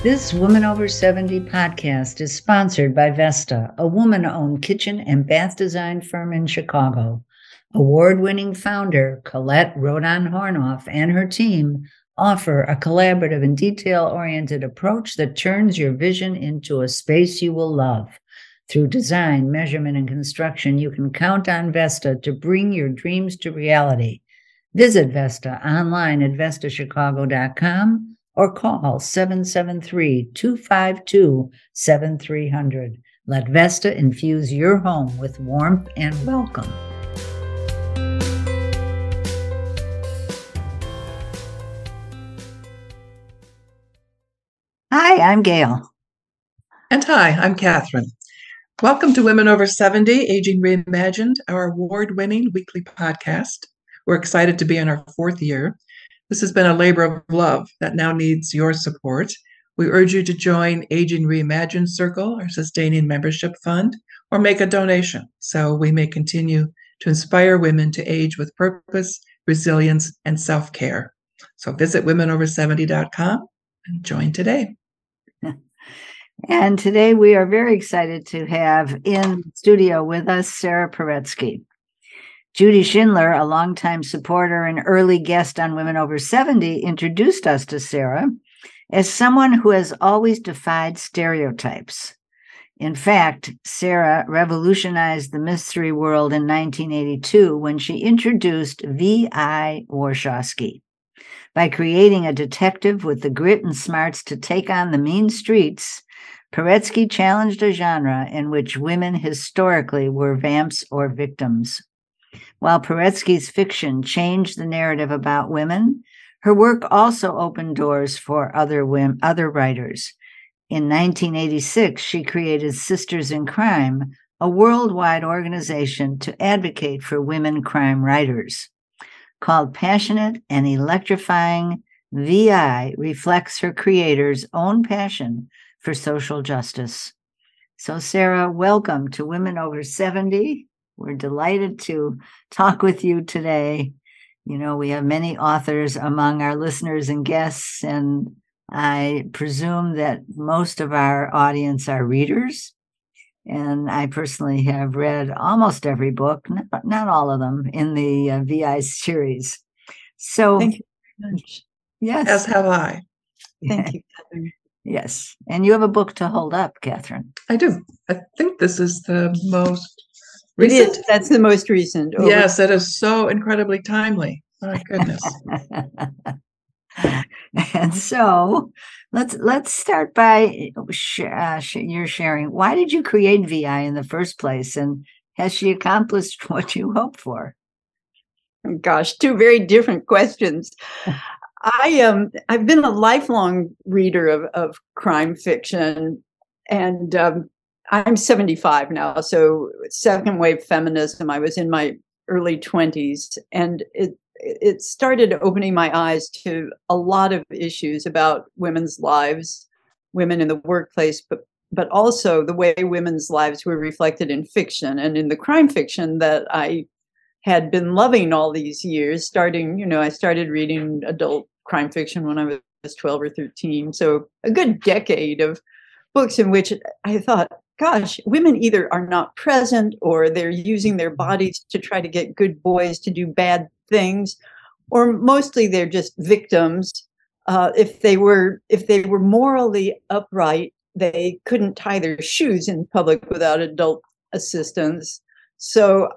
This Woman Over 70 podcast is sponsored by Vesta, a woman owned kitchen and bath design firm in Chicago. Award winning founder Colette Rodon Hornoff and her team offer a collaborative and detail oriented approach that turns your vision into a space you will love. Through design, measurement, and construction, you can count on Vesta to bring your dreams to reality. Visit Vesta online at vestachicago.com or call 773 252 7300. Let Vesta infuse your home with warmth and welcome. Hi, I'm Gail. And hi, I'm Catherine. Welcome to Women Over 70 Aging Reimagined, our award winning weekly podcast. We're excited to be in our fourth year this has been a labor of love that now needs your support. We urge you to join Aging Reimagined Circle, our sustaining membership fund, or make a donation so we may continue to inspire women to age with purpose, resilience, and self care. So visit womenover70.com and join today. And today we are very excited to have in studio with us Sara Paretsky. Judy Schindler, a longtime supporter and early guest on Women Over 70, introduced us to Sara as someone who has always defied stereotypes. In fact, Sarah revolutionized the mystery world in 1982 when she introduced V.I. Warshawski. By creating a detective with the grit and smarts to take on the mean streets, Paretsky challenged a genre in which women historically were vamps or victims. While Paretsky's fiction changed the narrative about women, her work also opened doors for other women, other writers. In 1986, she created Sisters in Crime, a worldwide organization to advocate for women crime writers. Called Passionate and Electrifying, VI reflects her creator's own passion for social justice. So, Sara, welcome to Women Over 70. We're delighted to talk with you today. You know, we have many authors among our listeners and guests, and I presume that most of our audience are readers. And I personally have read almost every book, not, not all of them, in the uh, VI series. So, thank you very much. Yes. As have I. Thank you, Catherine. Yes. And you have a book to hold up, Catherine. I do. I think this is the most it is. That's the most recent. Over. Yes, that is so incredibly timely. My goodness. and so let's let's start by sh- uh, sh- your sharing. Why did you create VI in the first place, and has she accomplished what you hoped for? Gosh, two very different questions. I um I've been a lifelong reader of of crime fiction, and um, I'm 75 now, so second wave feminism. I was in my early 20s, and it it started opening my eyes to a lot of issues about women's lives, women in the workplace, but but also the way women's lives were reflected in fiction and in the crime fiction that I had been loving all these years. Starting, you know, I started reading adult crime fiction when I was 12 or 13, so a good decade of books in which I thought, gosh, women either are not present or they're using their bodies to try to get good boys to do bad things, or mostly they're just victims. Uh, if they were if they were morally upright, they couldn't tie their shoes in public without adult assistance. So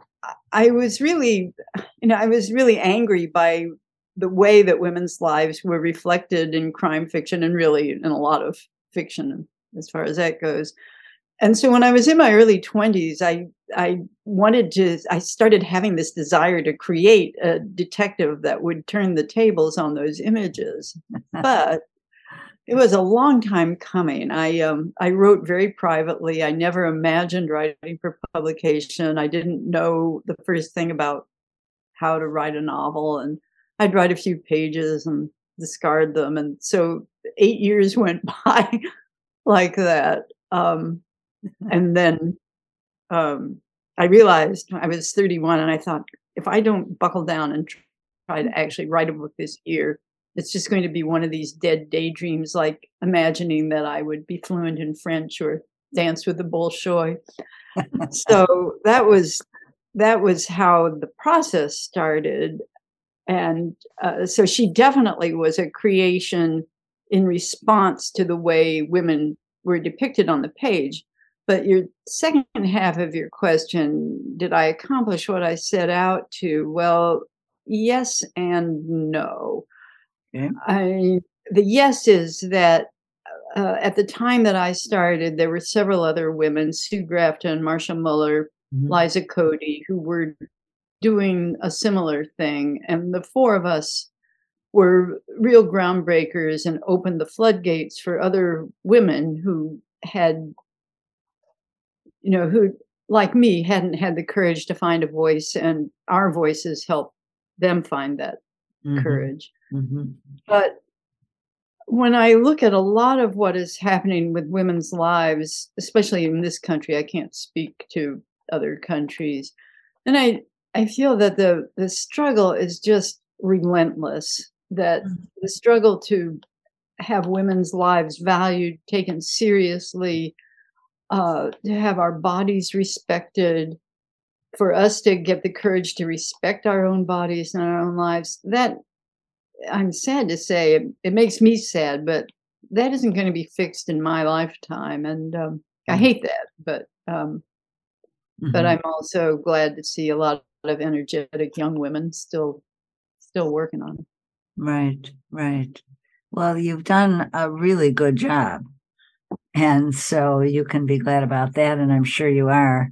I was really, you know, I was really angry by the way that women's lives were reflected in crime fiction and really in a lot of fiction as far as that goes and so when I was in my early 20s, I I wanted to I started having this desire to create a detective that would turn the tables on those images. but it was a long time coming. I um, I wrote very privately. I never imagined writing for publication. I didn't know the first thing about how to write a novel, and I'd write a few pages and discard them. And so eight years went by like that. Um, and then um, I realized I was 31 and I thought, if I don't buckle down and try to actually write a book this year, it's just going to be one of these dead daydreams, like imagining that I would be fluent in French or dance with the Bolshoi. so that was that was how the process started, and uh, so she definitely was a creation in response to the way women were depicted on the page. But your second half of your question, did I accomplish what I set out to? Well, yes and no. I the yes is that uh, at the time that I started, there were several other women, Sue Grafton, Marcia Muller, mm-hmm. Liza Cody, who were doing a similar thing. And the four of us were real groundbreakers and opened the floodgates for other women who had, you know, who, like me, hadn't had the courage to find a voice, and our voices helped them find that mm-hmm. courage. Mm-hmm. But when I look at a lot of what is happening with women's lives, especially in this country, I can't speak to other countries, and I I feel that the the struggle is just relentless. That mm-hmm. the struggle to have women's lives valued, taken seriously, uh, to have our bodies respected, for us to get the courage to respect our own bodies and our own lives. That I'm sad to say, it, it makes me sad, but that isn't going to be fixed in my lifetime, and um, I mm. hate that. But um, mm-hmm. but I'm also glad to see a lot of energetic young women still still working on it. Right, right. Well, you've done a really good job. And so you can be glad about that. And I'm sure you are.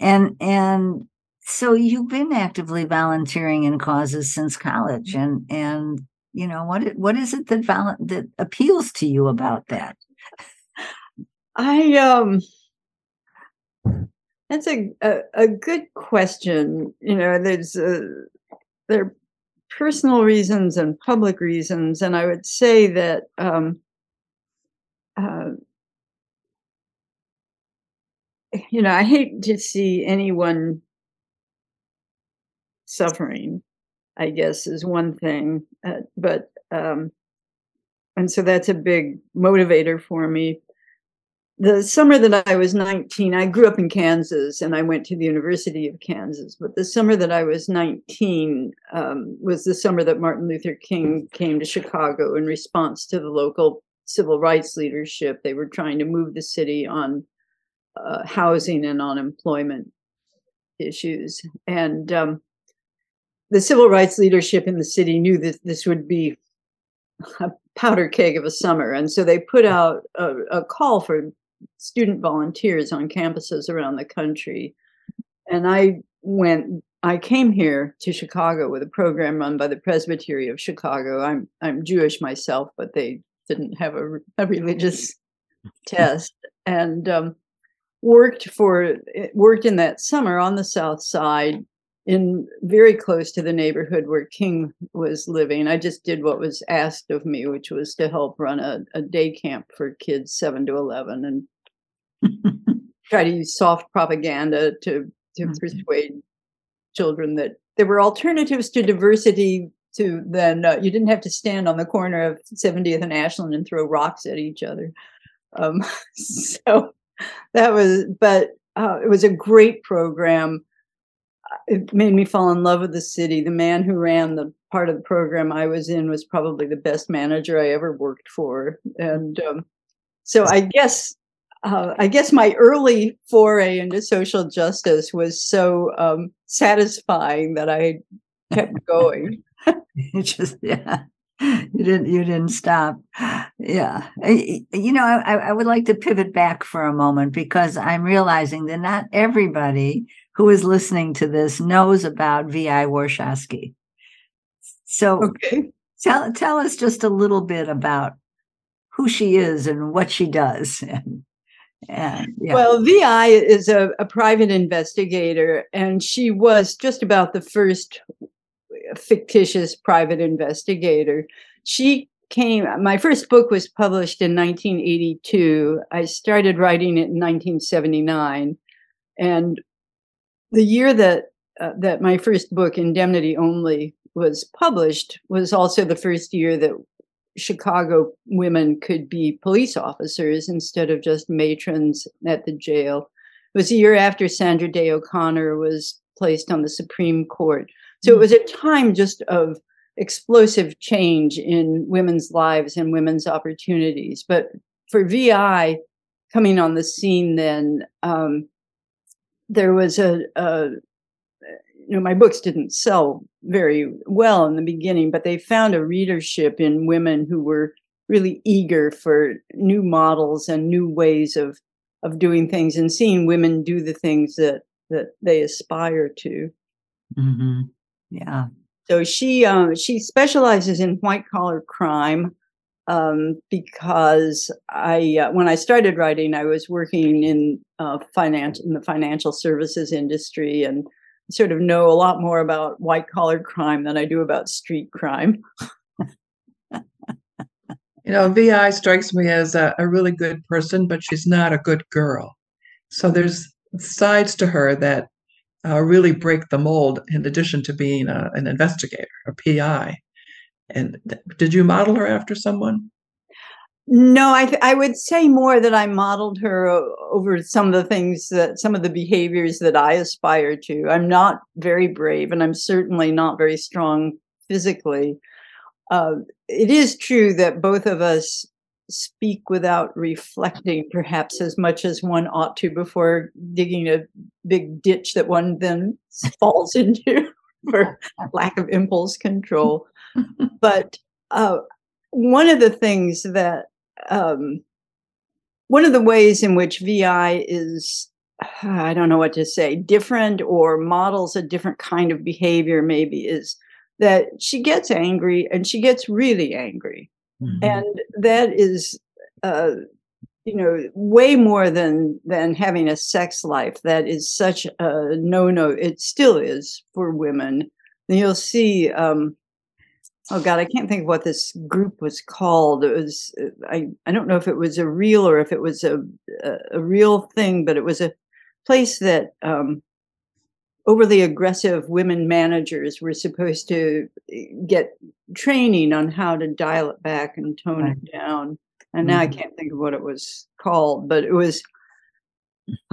And, and so you've been actively volunteering in causes since college. And, and, you know, what, what is it that, vol- that appeals to you about that? I, um, that's a, a, a good question. You know, there's, a, there personal reasons and public reasons. And I would say that um, uh, you know, I hate to see anyone suffering, I guess, is one thing. Uh, but, um, and so that's a big motivator for me the summer that I was 19, I grew up in Kansas and I went to the University of Kansas. But the summer that I was 19 um, was the summer that Martin Luther King came to Chicago in response to the local civil rights leadership. They were trying to move the city on uh, housing and unemployment issues. And um, the civil rights leadership in the city knew that this would be a powder keg of a summer. And so they put out a, a call for student volunteers on campuses around the country. And I went, I came here to Chicago with a program run by the Presbytery of Chicago. I'm I'm Jewish myself, but they didn't have a, a religious test, and um, worked for worked in that summer on the South Side in very close to the neighborhood where King was living. I just did what was asked of me, which was to help run a, a day camp for kids seven to eleven and try to use soft propaganda to to mm-hmm. persuade children that there were alternatives to diversity. To then uh, you didn't have to stand on the corner of 70th and Ashland and throw rocks at each other. Um, so that was, but uh, it was a great program it made me fall in love with the city. The man who ran the part of the program I was in was probably the best manager I ever worked for, and um, so I guess uh, I guess my early foray into social justice was so um, satisfying that I kept going. just yeah, you didn't you didn't stop. Yeah, you know I, I would like to pivot back for a moment because I'm realizing that not everybody who is listening to this knows about V.I. Warshawski. So okay. tell tell us just a little bit about who she is and what she does. And, and yeah. Well, VI is a, a private investigator, and she was just about the first fictitious private investigator. She came, my first book was published in 1982. I started writing it in 1979. And the year that uh, that my first book indemnity only was published was also the first year that Chicago women could be police officers instead of just matrons at the jail. It was a year after Sandra Day O'Connor was placed on the Supreme Court. So it was a time just of explosive change in women's lives and women's opportunities. But for VI coming on the scene, then um, there was a, a you know, my books didn't sell very well in the beginning, but they found a readership in women who were really eager for new models and new ways of of doing things and seeing women do the things that that they aspire to. Mm-hmm. Yeah. So she um, she specializes in white collar crime um, because I uh, when I started writing, I was working in uh, finance in the financial services industry and sort of know a lot more about white collar crime than I do about street crime. you know, Vi strikes me as a, a, really good person, but she's not a good girl. So there's sides to her that uh, really break the mold. In addition to being a, an investigator, a PI. And th- did you model her after someone? No, I th- I would say more that I modeled her over some of the things that some of the behaviors that I aspire to. I'm not very brave, and I'm certainly not very strong physically. Uh, it is true that both of us speak without reflecting, perhaps as much as one ought to before digging a big ditch that one then falls into for lack of impulse control. but uh, one of the things that um, one of the ways in which VI is, I don't know what to say, different or models a different kind of behavior, maybe, is that she gets angry and she gets really angry. Mm-hmm. And that is, uh, you know, way more than than having a sex life. That is such a no no. It still is for women. And you'll see um, oh god i can't think of what this group was called it was uh, i i don't know if it was a real or if it was a a, a real thing but it was a place that um, overly aggressive women managers were supposed to eh, get training on how to dial it back and tone right. it down and now mm-hmm. i can't think of what it was called but it was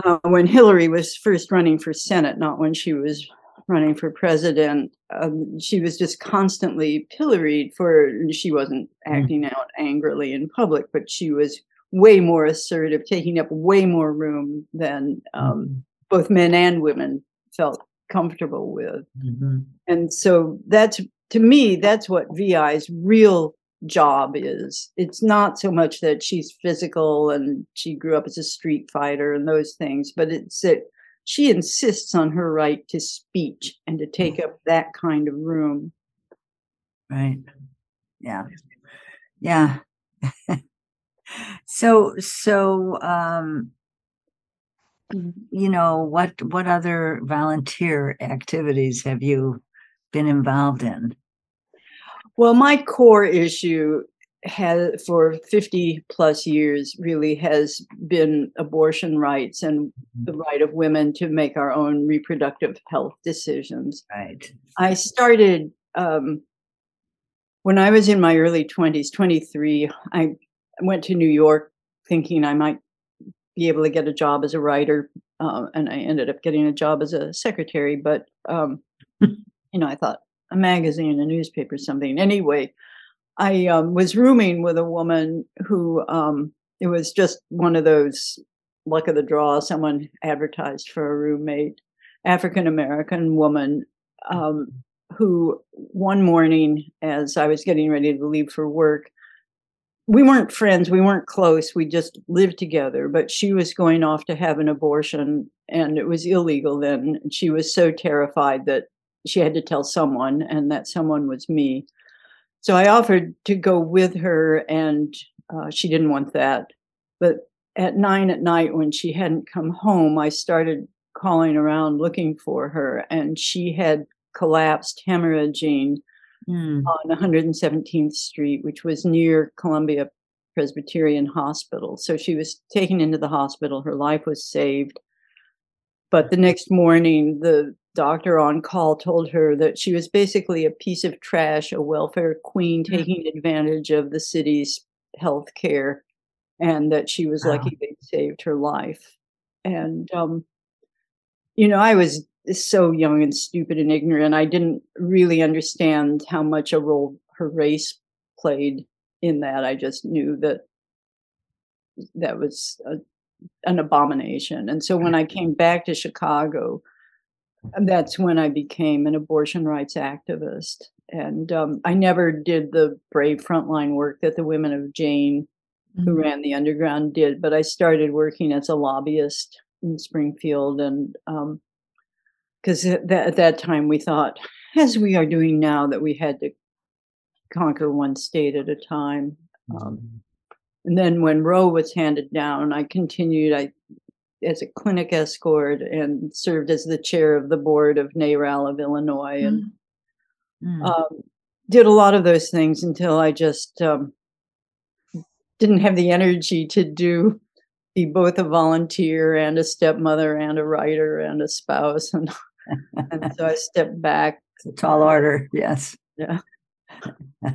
uh, when hillary was first running for senate not when she was running for president, um, she was just constantly pilloried for she wasn't mm. acting mm. out angrily in public, but she was way more assertive, taking up way more room than um, mm. both men and women felt comfortable with. Mm-hmm. And so that's to me, that's what VI's real job is. It's not so much that she's physical and she grew up as a street fighter and those things, but it's that she insists on her right to speech and to take up that kind of room. Right. Yeah. Yeah. so so um you know what what other volunteer activities have you been involved in? Well my core issue has for 50 plus years really has been abortion rights and the mm-hmm. right of women to make our own reproductive health decisions. Right. I started um, when i was in my early 20s 23 i went to new york thinking i might be able to get a job as a writer uh, and i ended up getting a job as a secretary but um, you know i thought a magazine a newspaper something anyway I um, was rooming with a woman who um, it was just one of those luck of the draw. Someone advertised for a roommate, African American woman, um, who one morning, as I was getting ready to leave for work, we weren't friends, we weren't close, we just lived together. But she was going off to have an abortion, and it was illegal then. She was so terrified that she had to tell someone, and that someone was me. So I offered to go with her, and uh, she didn't want that. But at nine at night, when she hadn't come home, I started calling around looking for her, and she had collapsed hemorrhaging mm. on 117th Street, which was near Columbia Presbyterian Hospital. So she was taken into the hospital. Her life was saved. But the next morning, the doctor on call told her that she was basically a piece of trash, a welfare queen Mm. taking advantage of the city's health care, and that she was Wow. lucky they saved her life. And, um, you know, I was so young and stupid and ignorant. I didn't really understand how much a role her race played in that. I just knew that that was a, an abomination. And so when I came back to Chicago, that's when I became an abortion rights activist. And um, I never did the brave frontline work that the women of Jane, who Mhm. ran the underground, did. But I started working as a lobbyist in Springfield, and because at that, at that time we thought, as we are doing now, that we had to conquer one state at a time. Um, and then when Roe was handed down, I continued I as a clinic escort and served as the chair of the board of NARAL of Illinois and Mm. um, did a lot of those things until I just um, didn't have the energy to do be both a volunteer and a stepmother and a writer and a spouse and and so I stepped back. It's a tall order, yes. Yeah.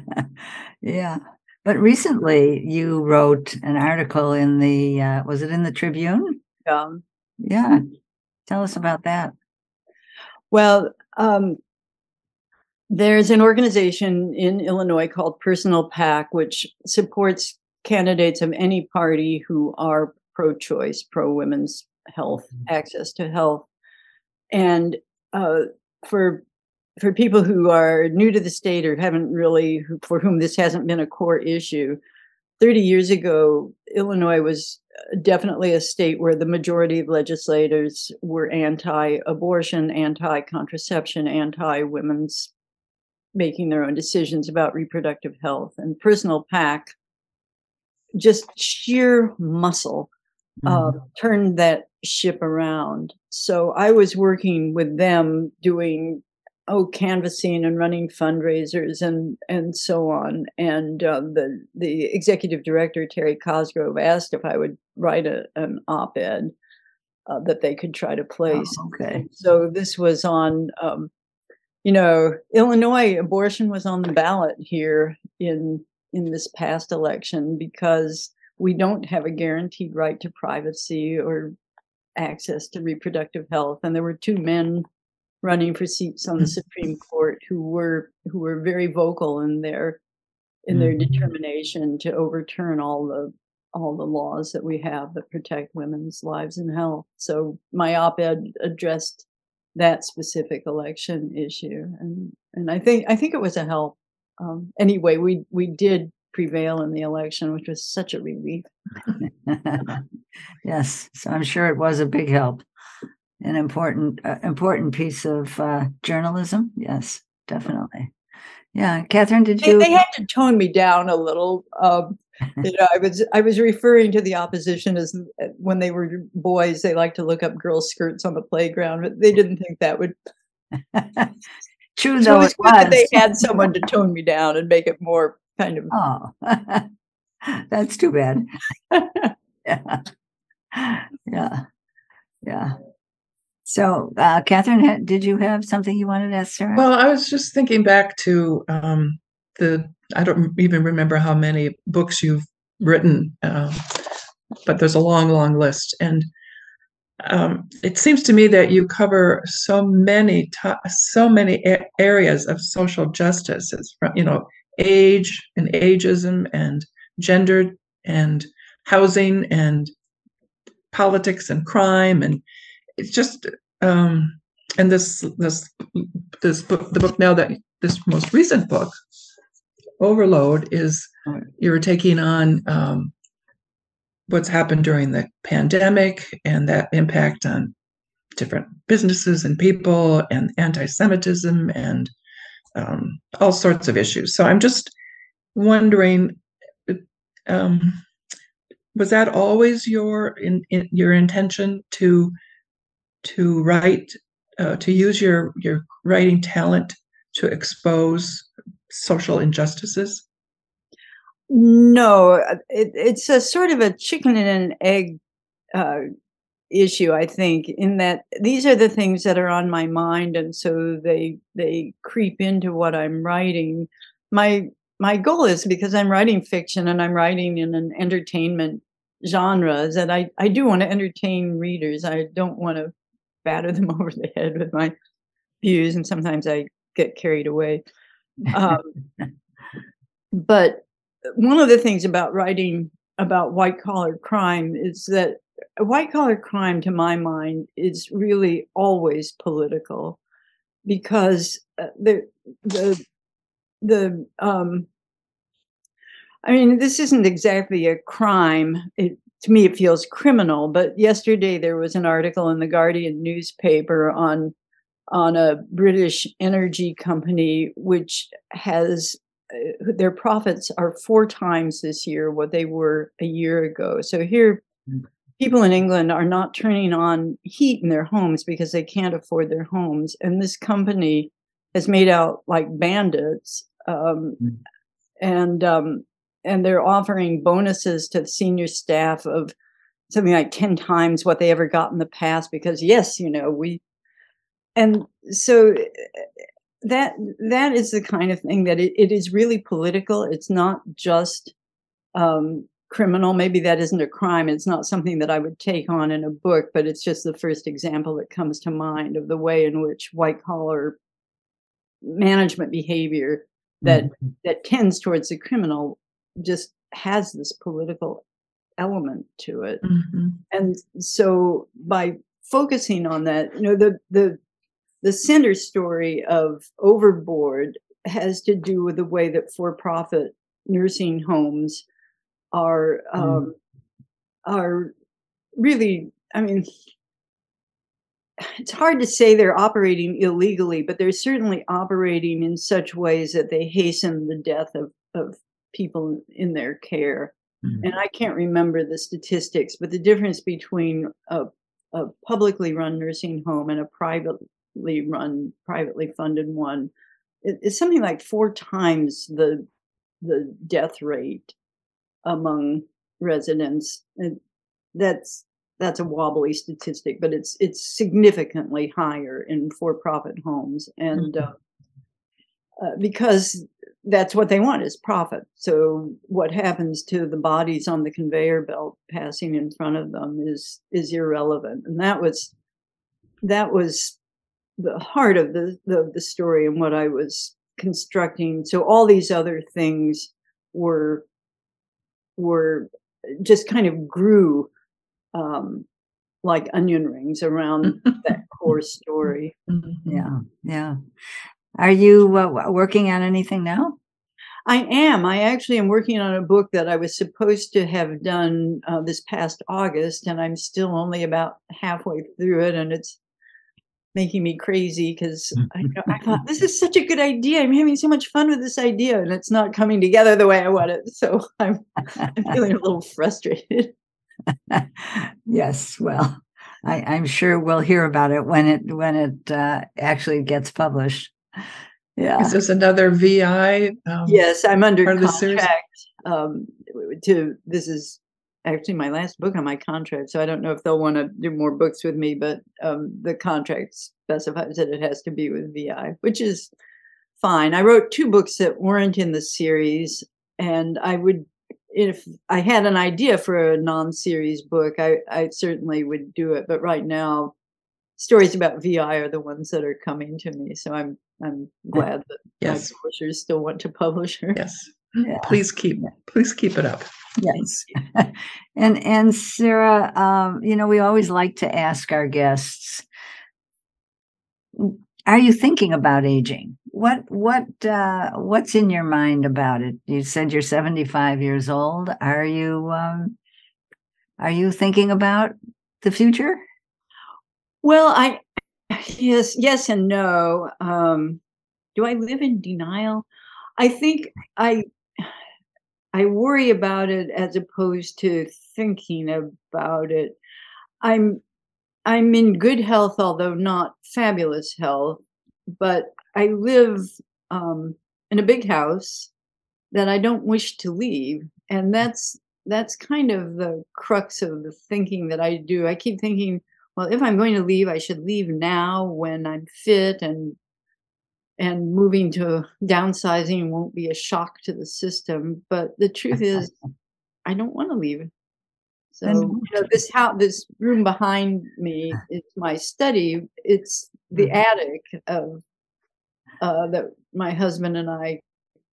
yeah. But recently you wrote an article in the, uh, was it in the Tribune? Um, Yeah. Tell us about that. Well, um, there's an organization in Illinois called Personal PAC, which supports candidates of any party who are pro choice, pro women's health, access to health. And uh, for for people who are new to the state or haven't really, for whom this hasn't been a core issue, 30 years ago, Illinois was uh, definitely a state where the majority of legislators were anti-abortion, anti-contraception, anti-women's making their own decisions about reproductive health and personal PAC just sheer muscle uh, Mhm. turned that ship around so i was working with them doing oh canvassing and running fundraisers and and so on and uh, the the executive director terry cosgrove asked if i would write a, an op-ed uh, that they could try to place Oh, okay. so this was on um, you know illinois abortion was on the ballot here in in this past election because we don't have a guaranteed right to privacy or access to reproductive health and there were two men running for seats on the supreme court who were who were very vocal in their in their Mhm. determination to overturn all the all the laws that we have that protect women's lives and health so my op-ed addressed that specific election issue and and i think i think it was a help um, anyway we we did prevail in the election which was such a relief yes. So I'm sure it was a big help. An important, uh, important piece of uh, journalism. Yes, definitely. Yeah. Catherine, did you? they had to tone me down a little um, you know i was i was referring to the opposition as uh, when they were boys they like to look up girls skirts on the playground but they didn't think that would True so though it it was good that was. they had someone to tone me down and make it more kind of Oh, that's too bad. yeah. Yeah. Yeah. So, uh, Catherine, did you have something you wanted to ask Sara? Well, I was just thinking back to um, the, I don't even remember how many books you've written, um, but there's a long, long list. And um, it seems to me that you cover so many, to- so many a- areas of social justice, as fr- you know, age and ageism and gender and housing and politics and crime and it's just um and this this this book the book now that this most recent book Overboard is you're taking on um what's happened during the pandemic and that impact on different businesses and people and anti-semitism and um, all sorts of issues. So i'm just wondering um, was that always your in, in your intention to to write uh, to use your your writing talent to expose social injustices? No, it, it's a sort of a chicken and an egg uh, issue i think in that these are the things that are on my mind and so they they creep into what i'm writing. My my goal is because i'm writing fiction and i'm writing in an entertainment genre is that i i do want to entertain readers. I don't want to batter them over the head with my views and sometimes i get carried away. Um, but one of the things about writing about white collar crime is that white collar crime, to my mind, is really always political because uh, the the the um, I mean, this isn't exactly a crime. It, to me, it feels criminal. But yesterday there was an article in the Guardian newspaper on on a British energy company which has uh, their profits are four times this year what they were a year ago. So here, mm. People in England are not turning on heat in their homes because they can't afford their homes, and this company has made out like bandits, um, mm. and um, and they're offering bonuses to the senior staff of something like 10 times what they ever got in the past because yes you know we and so that that is the kind of thing that it, it is really political it's not just um, criminal maybe that isn't a crime it's not something that i would take on in a book but it's just the first example that comes to mind of the way in which white collar management behavior that mm-hmm. that tends towards the criminal just has this political element to it mm-hmm. and so by focusing on that you know the the the center story of Overboard has to do with the way that for-profit nursing homes are mm. um, are really. I mean, it's hard to say they're operating illegally, but they're certainly operating in such ways that they hasten the death of of people in their care. Mm-hmm. And I can't remember the statistics, but the difference between a, a publicly run nursing home and a privately run, privately funded one, it's something like four times the the death rate among residents. And that's that's a wobbly statistic, but it's it's significantly higher in for-profit homes, and mm-hmm. uh, uh, because that's what they want is profit. So what happens to the bodies on the conveyor belt passing in front of them is is irrelevant, and that was that was the heart of the, the, the story and what I was constructing. So all these other things were were just kind of grew um, like onion rings around that core story. Mm-hmm. Yeah, yeah. Are you uh, working on anything now? I am. I actually am working on a book that I was supposed to have done uh, this past August, and I'm still only about halfway through it. And it's making me crazy because I, I, thought this is such a good idea. I'm having so much fun with this idea, and it's not coming together the way I want it. So I'm, I'm feeling a little frustrated. yes, well, I, am sure we'll hear about it when it when it uh, actually gets published. Yeah, is this another VI? Um, yes, I'm under contract. Um, to this is actually my last book on my contract, so I don't know if they'll want to do more books with me, but um, the contract specifies that it has to be with VI, which is fine. I wrote two books that weren't in the series, and I would, if I had an idea for a non-series book, I, I certainly would do it. But right now, stories about VI are the ones that are coming to me, so I'm I'm glad that yes. my publishers still want to publish her. Yes. Yeah. Please keep please keep it up. Yes. and and Sara, um, you know, we always like to ask our guests, are you thinking about aging? What what uh, what's in your mind about it? You said you're 75 years old. Are you um, are you thinking about the future? Well, I yes, yes and no. Um, do I live in denial? I think I I worry about it as opposed to thinking about it. I'm I'm in good health, although not fabulous health, but I live um, in a big house that I don't wish to leave, and that's that's kind of the crux of the thinking that I do. I keep thinking, well, if I'm going to leave, I should leave now when I'm fit and and moving to downsizing won't be a shock to the system. But the truth is, I don't want to leave. So you know, this house, this room behind me is my study. It's the mm-hmm. attic of uh, that my husband and I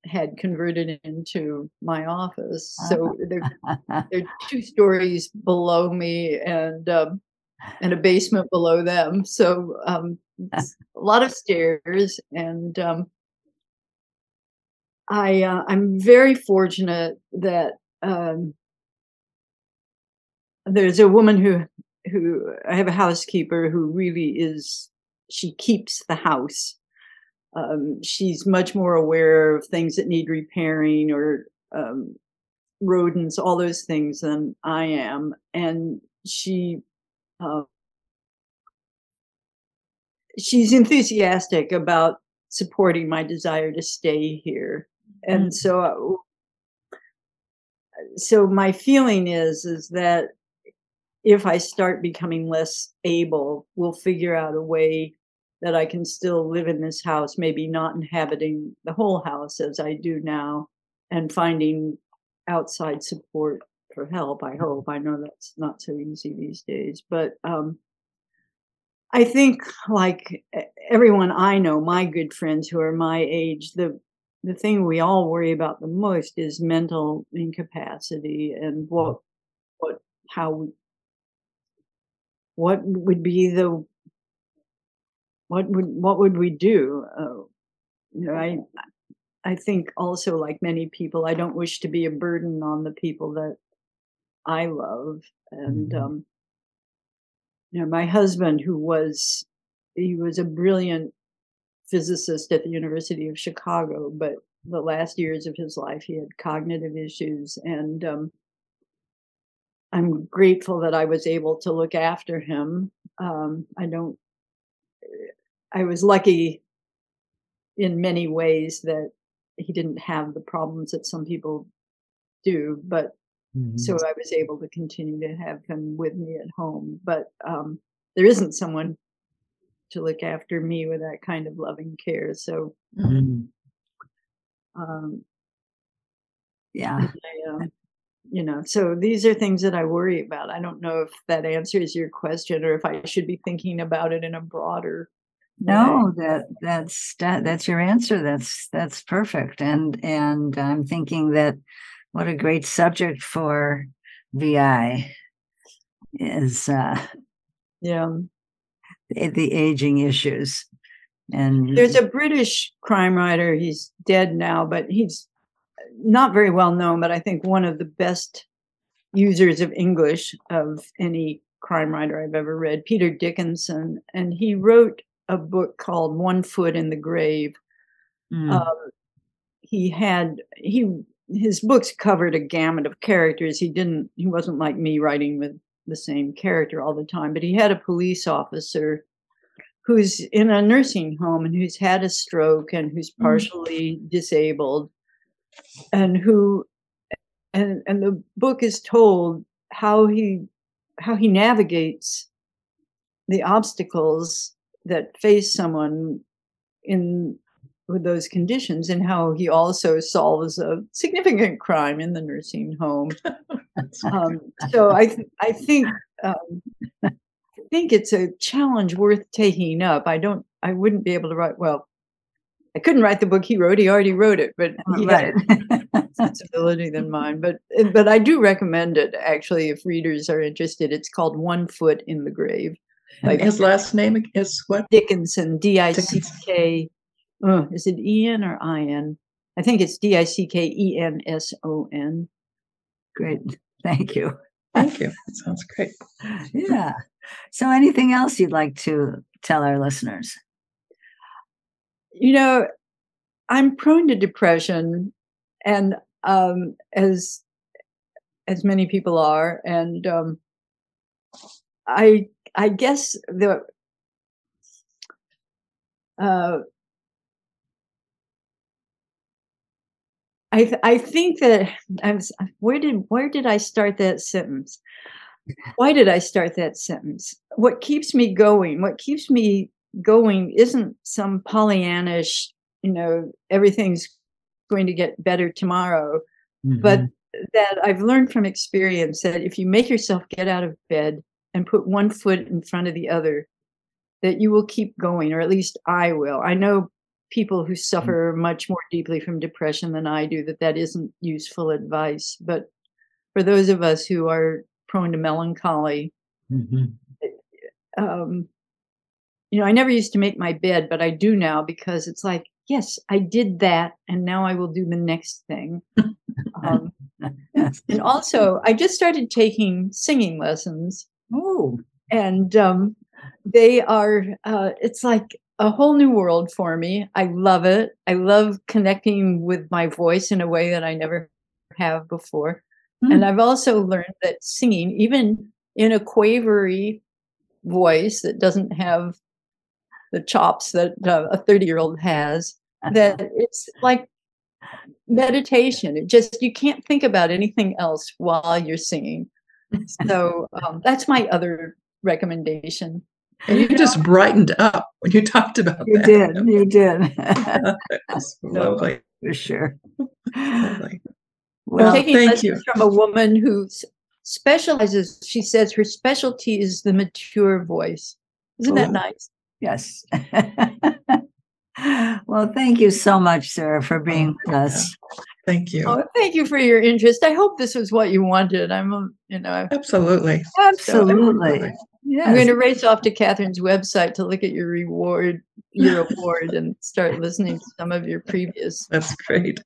had converted into my office. So they're, they're two stories below me and um, and a basement below them. So um, a lot of stairs, and um, I uh, I'm very fortunate that um, there's a woman who who I have a housekeeper who really is she keeps the house. Um, she's much more aware of things that need repairing or um, rodents, all those things than I am, and she uh, she's enthusiastic about supporting my desire to stay here, and mm-hmm. so uh, so my feeling is is that if I start becoming less able, we'll figure out a way that I can still live in this house, maybe not inhabiting the whole house as I do now, and finding outside support for help. I hope. I know that's not so easy these days, but um, I think, like everyone I know, my good friends who are my age, the the thing we all worry about the most is mental incapacity and what what how what would be the what would what would we do uh, you know i i think also like many people i don't wish to be a burden on the people that i love and mm-hmm. um you know my husband who was he was a brilliant physicist at the university of chicago but the last years of his life he had cognitive issues and um I'm grateful that I was able to look after him. Um, I don't, I was lucky in many ways that he didn't have the problems that some people do, but mm-hmm. so I was able to continue to have him with me at home. But um, there isn't someone to look after me with that kind of loving care. So, mm-hmm. um, yeah. I, uh, you know so these are things that i worry about i don't know if that answers your question or if i should be thinking about it in a broader no that that's that, that's your answer that's that's perfect and and i'm thinking that what a great subject for vi is uh yeah the, the aging issues and there's a british crime writer he's dead now but he's not very well known, but I think one of the best users of English of any crime writer I've ever read, Peter Dickinson, and he wrote a book called One Foot in the Grave. Mm. Um, he had he his books covered a gamut of characters. He didn't he wasn't like me writing with the same character all the time, but he had a police officer who's in a nursing home and who's had a stroke and who's mm. partially mm. disabled and who and and the book is told how he how he navigates the obstacles that face someone in with those conditions and how he also solves a significant crime in the nursing home um, so i th- i think um, i think it's a challenge worth taking up i don't i wouldn't be able to write well I couldn't write the book he wrote. He already wrote it, but he right. had sensibility than mine. But but I do recommend it actually if readers are interested. It's called One Foot in the Grave. Like his last name is what? Dickinson. D I C K. Uh, is it E N or I N? I think it's D I C K E N S O N. Great. Thank you. Thank you. That sounds great. Yeah. So, anything else you'd like to tell our listeners? you know, I'm prone to depression, and um, as as many people are, and um, I I guess the uh, I th- I think that I was where did where did I start that sentence? Why did I start that sentence? What keeps me going? What keeps me going isn't some Pollyannish, you know, everything's going to get better tomorrow, mm-hmm. but that I've learned from experience that if you make yourself get out of bed and put one foot in front of the other, that you will keep going, or at least I will. I know people who mm. suffer much more deeply from depression than I do that that isn't useful advice. But for those of us who are prone to melancholy, mm-hmm. um, you know, I never used to make my bed, but I do now because it's like, yes, I did that, and now I will do the next thing. um, and also, I just started taking singing lessons. Oh, and um, they are. Uh, it's like a whole new world for me. I love it. I love connecting with my voice in a way that I never have before. Mm. And I've also learned that singing, even in a quavery voice that doesn't have the chops that uh, a 30 year old has, that it's like meditation. It just, you can't think about anything else while you're singing. So um, that's my other recommendation. And you just brightened up when you talked about it. you that. Did, you did. That's lovely. For sure. Lovely. Well, taking thank you. from a woman who specializes, she says her specialty is the mature voice. Isn't that nice? Yes. well, thank you so much, Sara, for oh, being with us. Thank you. Oh, thank you for your interest. I hope this was what you wanted. I'm, you know, absolutely, absolutely. So, Yes. I'm going to race off to Catherine's website to look at your reward, your award, and start listening to some of your previous. That's great.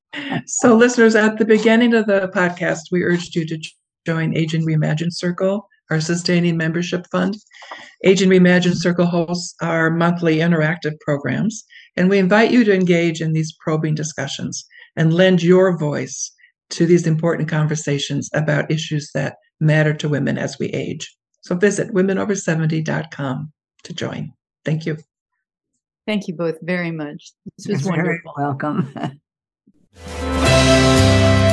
So, listeners, at the beginning of the podcast, we urged you to join Aging Reimagine Circle, our sustaining membership fund. Aging Reimagine Circle hosts our monthly interactive programs, and we invite you to engage in these probing discussions and lend your voice to these important conversations about issues that matter to women as we age. So visit womenover70.com to join. Thank you. Thank you both very much. This was You're wonderful. welcome.